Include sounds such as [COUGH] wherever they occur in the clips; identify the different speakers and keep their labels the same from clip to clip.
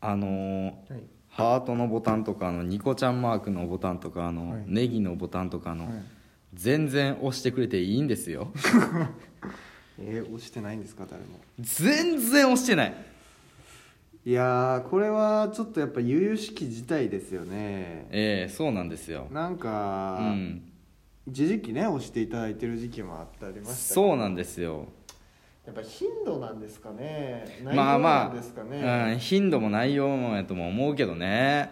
Speaker 1: あのー
Speaker 2: はい。
Speaker 1: ハートのボタンとかあのニコちゃんマークのボタンとかあの、
Speaker 2: はい。
Speaker 1: ネギのボタンとかあの、
Speaker 2: はい。
Speaker 1: 全然押してくれていいんですよ。[LAUGHS]
Speaker 2: えー、押してないんですか誰も。
Speaker 1: 全然押してない。
Speaker 2: いやーこれはちょっとやっぱ由々しき事態ですよね。
Speaker 1: ええそうなんですよ。
Speaker 2: なんか、
Speaker 1: うん。
Speaker 2: 一時期ね押していただいてる時期もあったりました
Speaker 1: そうなんですよ
Speaker 2: やっぱ頻度なんですかね。内
Speaker 1: まあ。
Speaker 2: 容な
Speaker 1: ま
Speaker 2: んですか
Speaker 1: あ、
Speaker 2: ね、
Speaker 1: うん、頻度も内容もやとも思うけどね。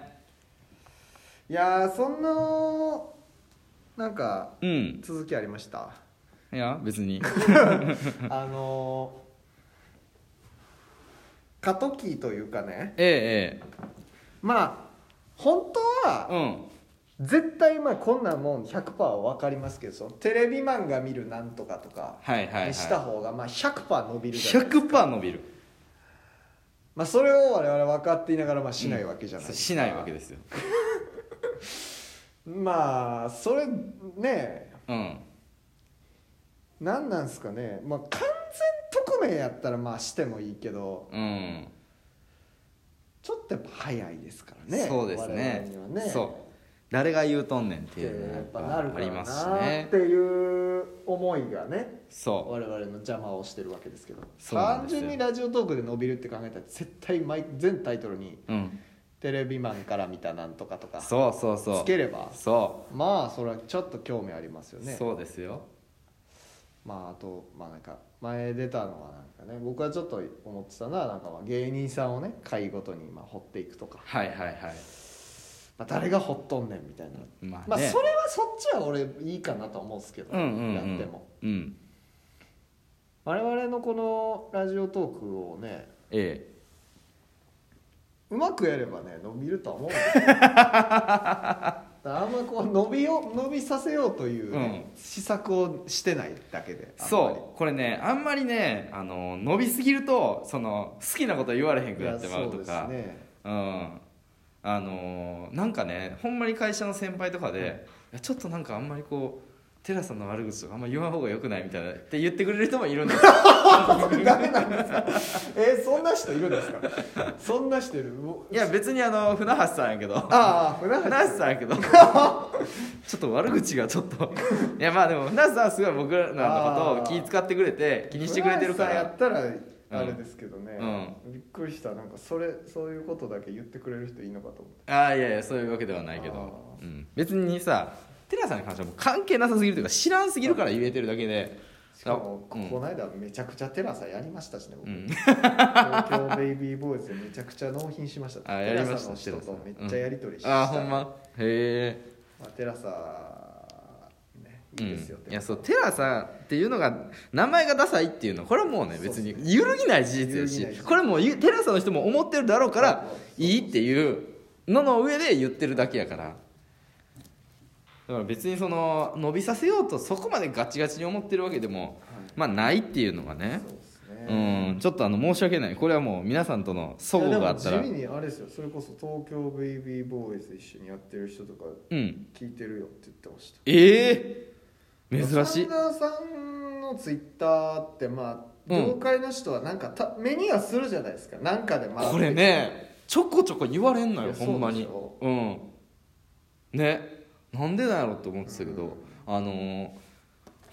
Speaker 2: いやーそんななんか
Speaker 1: うん。
Speaker 2: 続きありました？
Speaker 1: いや別に。[LAUGHS]
Speaker 2: あのー過渡期というかね。
Speaker 1: ええ
Speaker 2: まあ本当
Speaker 1: ええ
Speaker 2: は
Speaker 1: うん
Speaker 2: 絶対まあこんなもん100%は分かりますけどそのテレビマンが見るなんとかとか
Speaker 1: はいはいはい。
Speaker 2: にした方がまあ100%伸びるじゃないですか。
Speaker 1: 100%伸びる。
Speaker 2: まあそれを我々分かっていながらまあしないわけじゃないですか、
Speaker 1: しないわけですよ。[LAUGHS]
Speaker 2: まあそれね。
Speaker 1: うん。
Speaker 2: 何なんすかね。まあ完全匿名やったらまあしてもいいけど
Speaker 1: うん。
Speaker 2: ちょっとやっぱ早いですからね。
Speaker 1: そうですね。
Speaker 2: ね。
Speaker 1: そう誰が言うとんねんっ
Speaker 2: ってて
Speaker 1: いうの
Speaker 2: やっぱ
Speaker 1: が
Speaker 2: なるか
Speaker 1: りますね。
Speaker 2: っていう思いがね
Speaker 1: そ
Speaker 2: 我々の邪魔をしてるわけですけど。単純にラジオトークで伸びるって考えたら絶対毎全タイトルに
Speaker 1: ううん「
Speaker 2: テレビマンから見たなんとか」とか
Speaker 1: そうそうそう。
Speaker 2: つければ
Speaker 1: そ
Speaker 2: まあそれはちょっと興味ありますよ
Speaker 1: う、
Speaker 2: ね。
Speaker 1: そうですよ。
Speaker 2: まああとまあなんか前出たのはなんかね僕はちょっと思ってたのはなんかまあ芸人さんをね回ごとにまあ掘っていくとか、
Speaker 1: はいはいはい
Speaker 2: まあ、誰が掘っとんねんみたいな、
Speaker 1: まあね、
Speaker 2: まあそれはそっちは俺いいかなと思うんですけど、
Speaker 1: うんうんうん。
Speaker 2: やっても。
Speaker 1: うん。
Speaker 2: 我々のこのラジオトークをね
Speaker 1: え
Speaker 2: うまくやればね伸びるとは思うんですよあんまこう伸びよ伸びさせようというね、施策をしてないだけで
Speaker 1: えそう。これねあんまりねあの伸びすぎるとその好きなこと言われへんくなってまうとか。
Speaker 2: そうですね。
Speaker 1: うんあのーなんかねほんまに会社の先輩とかで、いやちょっとなんかあんまりこうテラさんの悪口とかあんま言わん方がよくないみたいなって言ってくれる人もいるんですよ。[LAUGHS]
Speaker 2: ダメなんですか？えーそんな人いるんですか？そんな人いる？
Speaker 1: いや別にあの船橋さんやけど。
Speaker 2: ああ船
Speaker 1: 船
Speaker 2: 橋
Speaker 1: 橋さんやけど。[LAUGHS] ちょっと悪口がちょっと。いやまあでも船橋さんはすごい僕らのことを気遣ってくれて気にしてくれてるか
Speaker 2: 船橋さんや
Speaker 1: ら
Speaker 2: ったらあれですけどね、
Speaker 1: う
Speaker 2: びっくりした。なんかそれそういうことだけ言ってくれる人いいのかと思って。
Speaker 1: ああいやいやそういうわけではないけど。
Speaker 2: あ、
Speaker 1: うん、別にさテラさんに関してはもう関係なさすぎるというか知らんすぎるから言えてるだけで。
Speaker 2: しかもこ,、
Speaker 1: うん。
Speaker 2: この間めちゃくちゃテラサやりましたしね僕、
Speaker 1: うん。
Speaker 2: 東京ベイビーボーイズでめちゃくちゃ納品しました。
Speaker 1: あやりました
Speaker 2: テラサの人とめっちゃやり取りして
Speaker 1: ああほんま。へえ
Speaker 2: まあ、テラサですよ、
Speaker 1: うん、いやそうテラさんっていうのが名前がダサいっていうのこれはもうね別に揺るぎない事実ですしこれもうゆテラさんの人も思ってるだろうからいいっていうのの上で言ってるだけやから。だから別にその伸びさせようとそこまでガチガチに思ってるわけでもまあないっていうのがね
Speaker 2: そう
Speaker 1: んちょっとあの申し訳ない。これはもう皆さんとの齟齬があったら。
Speaker 2: 地味にあれですよ。それこそ東京ベイビーボーイズ一緒にやってる人とか
Speaker 1: うん。
Speaker 2: 聞いてるよって言ってました。
Speaker 1: ええ珍しい。
Speaker 2: サンダーさんのツイッターってまあ
Speaker 1: うん。
Speaker 2: 業界の人はなんかた目にはするじゃないですか。なんかでまあ
Speaker 1: これねちょこちょこ言われんのよほんまに
Speaker 2: そうでしょ。
Speaker 1: うん。ね。なんでなんやろって思ってたけど、
Speaker 2: うん。
Speaker 1: あのー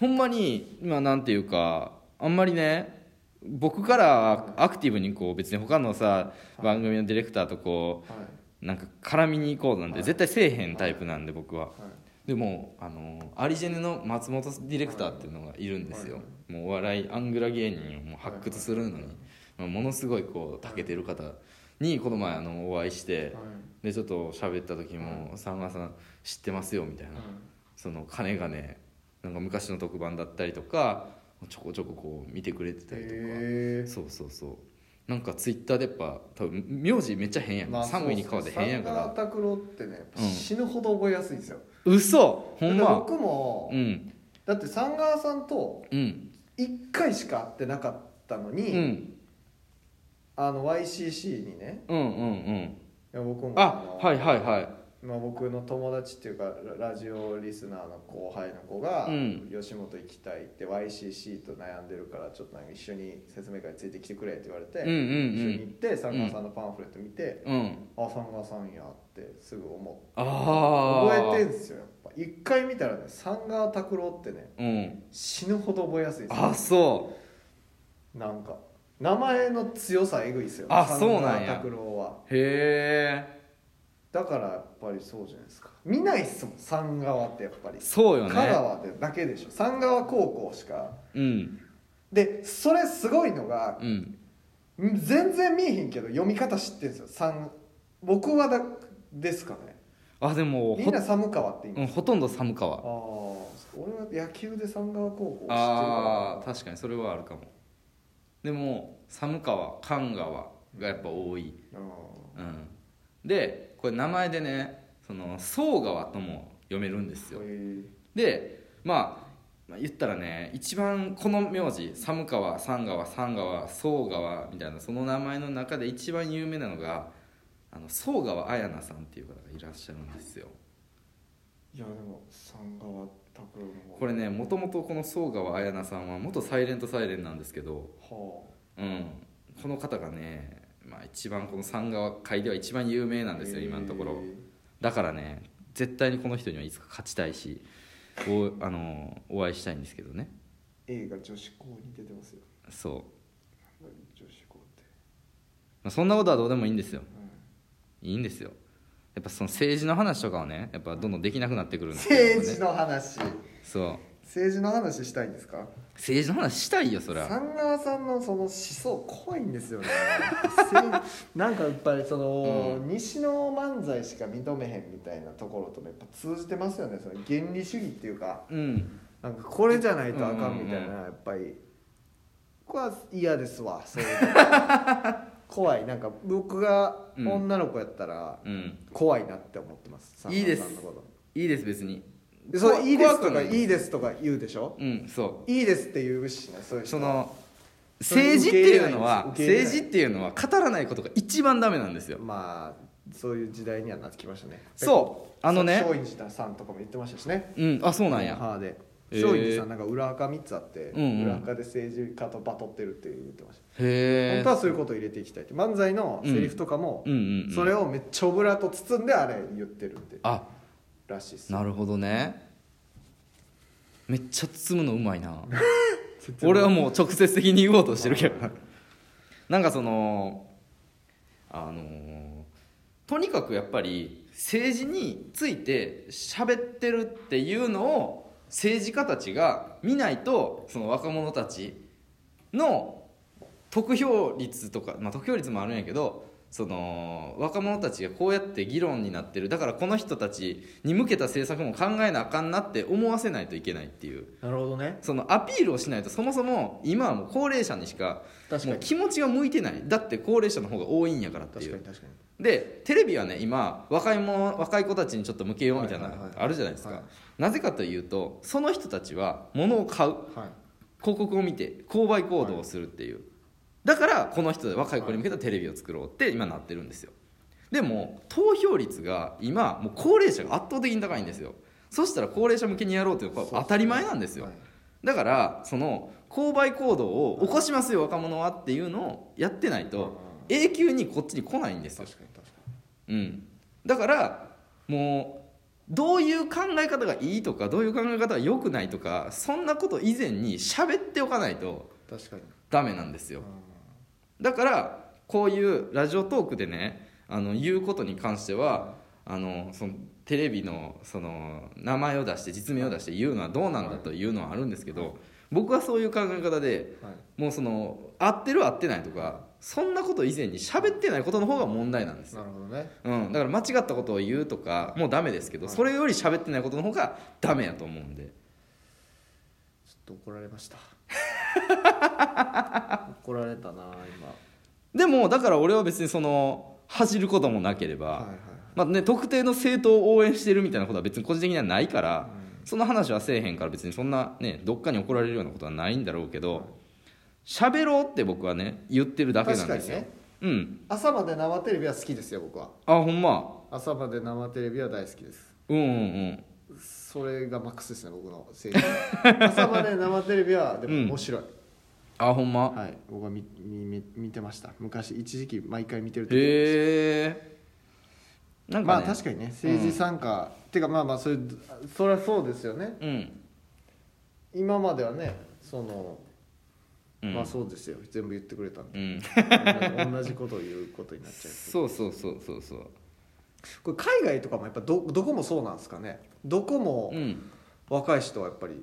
Speaker 1: ほんまにまあなんていうかあんまりね僕からアクティブにこう別に他のさ番組のディレクターとこ
Speaker 2: はい、
Speaker 1: うなんか絡みに行こうなんて
Speaker 2: はい。
Speaker 1: 絶対せえへんタイプなんで僕は。
Speaker 2: はい、
Speaker 1: でもあのーアリジェネの松本ディレクターっていうのがいるんですよ。
Speaker 2: はい。
Speaker 1: もうお笑いアングラ芸人をもう発掘するのに。まあものすごいこう長けてる方にこの前あのお会いして
Speaker 2: はい。
Speaker 1: でちょっと喋った時も「さんまさん知ってますよ」みたいな。その金がねなんか昔の特番だったりとかちょこちょここう見てくれてたりとか。
Speaker 2: へ
Speaker 1: そうそうそう。なんかツイッターでやっぱ多分名字めっちゃ変やん、寒いに川で変やか
Speaker 2: サンダー
Speaker 1: ら
Speaker 2: 拓郎ってね死ぬほど覚えやすいんですよ、
Speaker 1: 嘘。ほんま。
Speaker 2: だって僕も、
Speaker 1: うん。
Speaker 2: だってサンガーさんと
Speaker 1: うん。
Speaker 2: 1回しか会ってなかったのに、
Speaker 1: うん。
Speaker 2: あの YCC にね。
Speaker 1: うんうんうん。
Speaker 2: いや僕も
Speaker 1: あ
Speaker 2: の。
Speaker 1: はいはいはい
Speaker 2: まあ、僕の友達っていうかララジオリスナーの後輩の子が、
Speaker 1: うん。
Speaker 2: 吉本行きたいって YCC と悩んでるからちょっとなんか一緒に説明会ついてきてくれって言われて、
Speaker 1: うんうんうん。
Speaker 2: 一緒に行って三川さんのパンフレット見て、
Speaker 1: うん。
Speaker 2: あ三川さんやってすぐ思って。
Speaker 1: ああ
Speaker 2: 覚えてんすよやっぱ。一回見たらね三川拓郎ってね
Speaker 1: うん。
Speaker 2: 死ぬほど覚えやすいです
Speaker 1: あそう。
Speaker 2: なんか名前の強さえぐいですよ。
Speaker 1: あそうなんや。
Speaker 2: 拓郎は。
Speaker 1: へえ
Speaker 2: だからやっぱりそうじゃないですか。見ないっすもん三川ってやっぱり。
Speaker 1: そうよね。
Speaker 2: 香川でだけでしょ。三川高校しか。
Speaker 1: うん。
Speaker 2: でそれすごいのが
Speaker 1: うん。
Speaker 2: 全然見えへんけど読み方知ってるんですよ。三僕はだですかね。
Speaker 1: あでもほ
Speaker 2: みんな寒川って言います、
Speaker 1: うんほとんど寒
Speaker 2: あ
Speaker 1: 川。
Speaker 2: あ俺は野球で三川高校知ってる
Speaker 1: ああ
Speaker 2: か
Speaker 1: 確かにそれはあるかも。でも寒川寒川がやっぱ多い、
Speaker 2: ら
Speaker 1: うん、でこれ名前でねその宗川とも読めるんですよ。
Speaker 2: うん
Speaker 1: でまあまあ言ったらね一番この名字寒川三川三川宗川みたいなその名前の中で一番有名なのがあの宗川綾菜さんっていう方がいらっしゃるんですよ。
Speaker 2: いやでも三川拓郎
Speaker 1: これねもともとこの宗川綾菜さんは元サイレントサイレンなんですけど
Speaker 2: は
Speaker 1: うん、この方がね、まあ、一番この三川界では一番有名なん
Speaker 2: あ
Speaker 1: ですよ今のところ。
Speaker 2: へ
Speaker 1: だからね絶対にこの人にはいつか勝ちたいしおあのお会いしたいんですけどね。
Speaker 2: ー映画女子校に出てますよ。
Speaker 1: そう、
Speaker 2: 女子校って、
Speaker 1: まあ、そんなことはどうでもいいんですよ。
Speaker 2: う
Speaker 1: いいんですよ。やっぱその政治の話とかはねやっぱどんどんできなくなってくるん
Speaker 2: ん
Speaker 1: ですね。
Speaker 2: 政治の話。
Speaker 1: そう
Speaker 2: 政治の話したいんですか？
Speaker 1: 政治の話したいよそりゃ。
Speaker 2: 三川さんのその思想怖いんですよね。[LAUGHS] なんかやっぱりその、
Speaker 1: う
Speaker 2: 西の漫才しか認めへんみたいなところともやっぱ通じてますよね。その原理主義っていうか。
Speaker 1: うん。
Speaker 2: なんかこれじゃないとあかんみたいな、
Speaker 1: うんうん
Speaker 2: やっぱり。これは嫌ですわ。そういうの。[LAUGHS] 怖い。なんか僕が女の子やったら
Speaker 1: うん。
Speaker 2: 怖いなって思ってます。
Speaker 1: いいです
Speaker 2: 三川さんのこと。
Speaker 1: いいです別に
Speaker 2: でそれいいですとか
Speaker 1: い。
Speaker 2: いいですとか言うでしょ？
Speaker 1: うんそ
Speaker 2: いいですって言うしねそういう
Speaker 1: その政治っていうのは政治っていうのは語らないことが一番ダメなんですよ。
Speaker 2: まあそういう時代にはなってきましたね。
Speaker 1: そうあのね。
Speaker 2: 松陰寺さんとかも言ってましたしね。
Speaker 1: うんあそうなんや。
Speaker 2: ハーで。松陰寺さんなんか裏垢3つあって、
Speaker 1: うんうん。
Speaker 2: 裏垢で政治家とバトってるって言ってました。
Speaker 1: へえ
Speaker 2: 本当はそういうことを入れていきたいって。漫才のセリフとかも、
Speaker 1: うんうん、うん、
Speaker 2: それをめっちゃオブラート包んであれ言ってるって。
Speaker 1: あ
Speaker 2: らしいっす
Speaker 1: なるほどね。めっちゃ包むのうまいな。[LAUGHS] 俺はもう直接的に言おうとしてるけどなんかそのあのーとにかくやっぱり政治について喋ってるっていうのを政治家たちが見ないとその若者たちの得票率とか、まあ、得票率もあるんやけどその若者たちがこうやって議論になってるだからこの人たちに向けた政策も考えなあかんなって思わせないといけないっていう。
Speaker 2: なるほどね。
Speaker 1: そのアピールをしないとそもそも今はもう高齢者にしかもう気持ちが向いてない。だって高齢者の方が多いんやからっていう。
Speaker 2: 確かに確かに。
Speaker 1: でテレビはね今若いも若い子たちにちょっと向けようみたいな
Speaker 2: はいはいはい
Speaker 1: あるじゃないですか、
Speaker 2: はい。
Speaker 1: なぜかというとその人たちは物を買う。
Speaker 2: はい。
Speaker 1: 広告を見て購買行動をするっていう、だからこの人で若い子に向けたテレビを作ろうって今なってるんですよ。でも投票率が今もう高齢者が圧倒的に高いんですよ。そしたら高齢者向けにやろうというのはこれ当たり前なんですよ。
Speaker 2: はい。
Speaker 1: だからその購買行動を起こしますよ若者はっていうのをやってないと永久にこっちに来ないんですよ。
Speaker 2: 確かに確か
Speaker 1: うん、だからもうどういう考え方がいいとかどういう考え方が良くないとかそんなこと以前に喋っておかないとダメなんですよだからこういうラジオトークでねあの言うことに関してはあのそのテレビのその名前を出して実名を出して言うのはどうなんだというのはあるんですけど僕はそういう考え方で
Speaker 2: はい。
Speaker 1: もうその合ってる合ってないとかそんなこと以前に喋ってないことの方が問題なんですよ。
Speaker 2: なるほどね。
Speaker 1: うん、だから間違ったことを言うとかもうダメですけど、
Speaker 2: はい。
Speaker 1: それより喋ってないことの方がダメやと思うんで
Speaker 2: と怒られました。[LAUGHS] 怒られたな今。
Speaker 1: でもだから俺は別にその恥じることもなければ、
Speaker 2: はいはい
Speaker 1: まあね、特定の政党を応援してるみたいなことは別に個人的にはないから、
Speaker 2: うん
Speaker 1: その話はせえへんから別にそんなねどっかに怒られるようなことはないんだろうけど喋ろうって僕はね言ってるだけなんですよ、
Speaker 2: 確かにね。
Speaker 1: うん。
Speaker 2: 朝まで生テレビは好きですよ僕は。
Speaker 1: あほんま。
Speaker 2: 朝まで生テレビは大好きです。
Speaker 1: うんうんうん
Speaker 2: それがマックスですね僕の正義 [LAUGHS] 朝まで生テレビはでも面白い、
Speaker 1: あほんま、
Speaker 2: はい僕は見見見見てました。昔一時期毎回見てる時
Speaker 1: へえなんか、ね、
Speaker 2: まあ確かにね政治参加、っていうかまあまあそれそれはそうですよね。
Speaker 1: うん、
Speaker 2: 今まではねその、
Speaker 1: うん、
Speaker 2: まあそうですよ。全部言ってくれたんで。
Speaker 1: うん。
Speaker 2: 同じことを言うことになっちゃう。[LAUGHS]
Speaker 1: そうそうそうそうそう
Speaker 2: これ海外とかもやっぱどどこもそうなんですかね？どこも
Speaker 1: うん。
Speaker 2: 若い人はやっぱり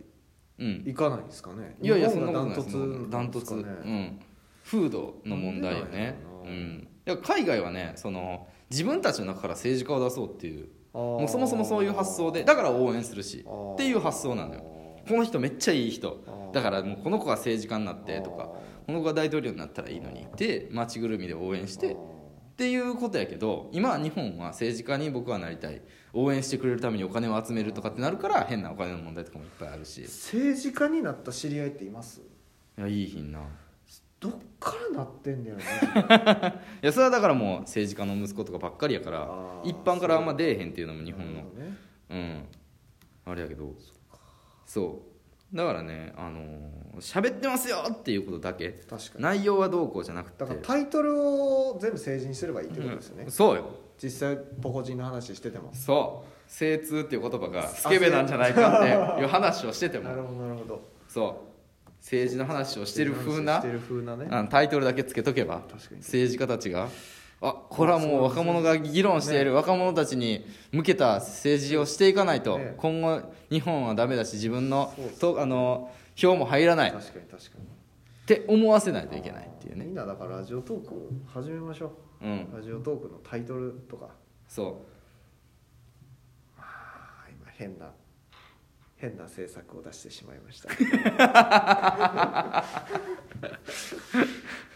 Speaker 1: うん。
Speaker 2: 行かないんですかね？
Speaker 1: いやいやそ
Speaker 2: 日本
Speaker 1: んなことな
Speaker 2: ダントツ
Speaker 1: うん。風土の問題よねう
Speaker 2: なん。
Speaker 1: いや海外はねその自分たちの中から政治家を出そうっていうも
Speaker 2: も
Speaker 1: うそもそもそういう発想でだから応援するしっていう発想なのよ。この人めっちゃいい人。だからもうこの子が政治家になってとかこの子が大統領になったらいいのにって町ぐるみで応援してっていうことやけど今日本は政治家に僕はなりたい。応援してくれるためにお金を集めるとかってなるから変なお金の問題とかもいっぱいあるし。い
Speaker 2: 政治家になった知り合いっています？
Speaker 1: やいいひんな。
Speaker 2: どっからなってんねやろ [LAUGHS]
Speaker 1: いやそれはだからもう政治家の息子とかばっかりやから一般からあんま出えへんっていうのも日
Speaker 2: 日
Speaker 1: 本の。
Speaker 2: ね。
Speaker 1: うん。あれやけど。そうだからねあのー喋ってますよっていうことだけ。
Speaker 2: 確かに。
Speaker 1: 内容はどうこうじゃなくて。
Speaker 2: だからタイトルを全部政治にすればいいってことですよね、
Speaker 1: うん。そうよ。
Speaker 2: 実際ポコチンの話してても。
Speaker 1: そう。精通っていう言葉がスケベなんじゃないかっていう話をしてても。[LAUGHS]
Speaker 2: なるほどなるほど。
Speaker 1: そう。政治の話をしてる風な
Speaker 2: してる風なね。
Speaker 1: あのタイトルだけつけとけば。
Speaker 2: 確かに。
Speaker 1: 政治家たちがあこれはもう若者が議論している若者たちに向けた政治をしていかないと
Speaker 2: ね。
Speaker 1: 今後日本はダメだし自分のとあの票も入らない。っ
Speaker 2: 確かに確かに。
Speaker 1: て思わせないといけないっていうね。
Speaker 2: みんなだからラジオトークを始めましょ
Speaker 1: う。ん。
Speaker 2: うラジオトークのタイトルとか。
Speaker 1: そ
Speaker 2: あー今変な変な政策を出してしまいました [LAUGHS]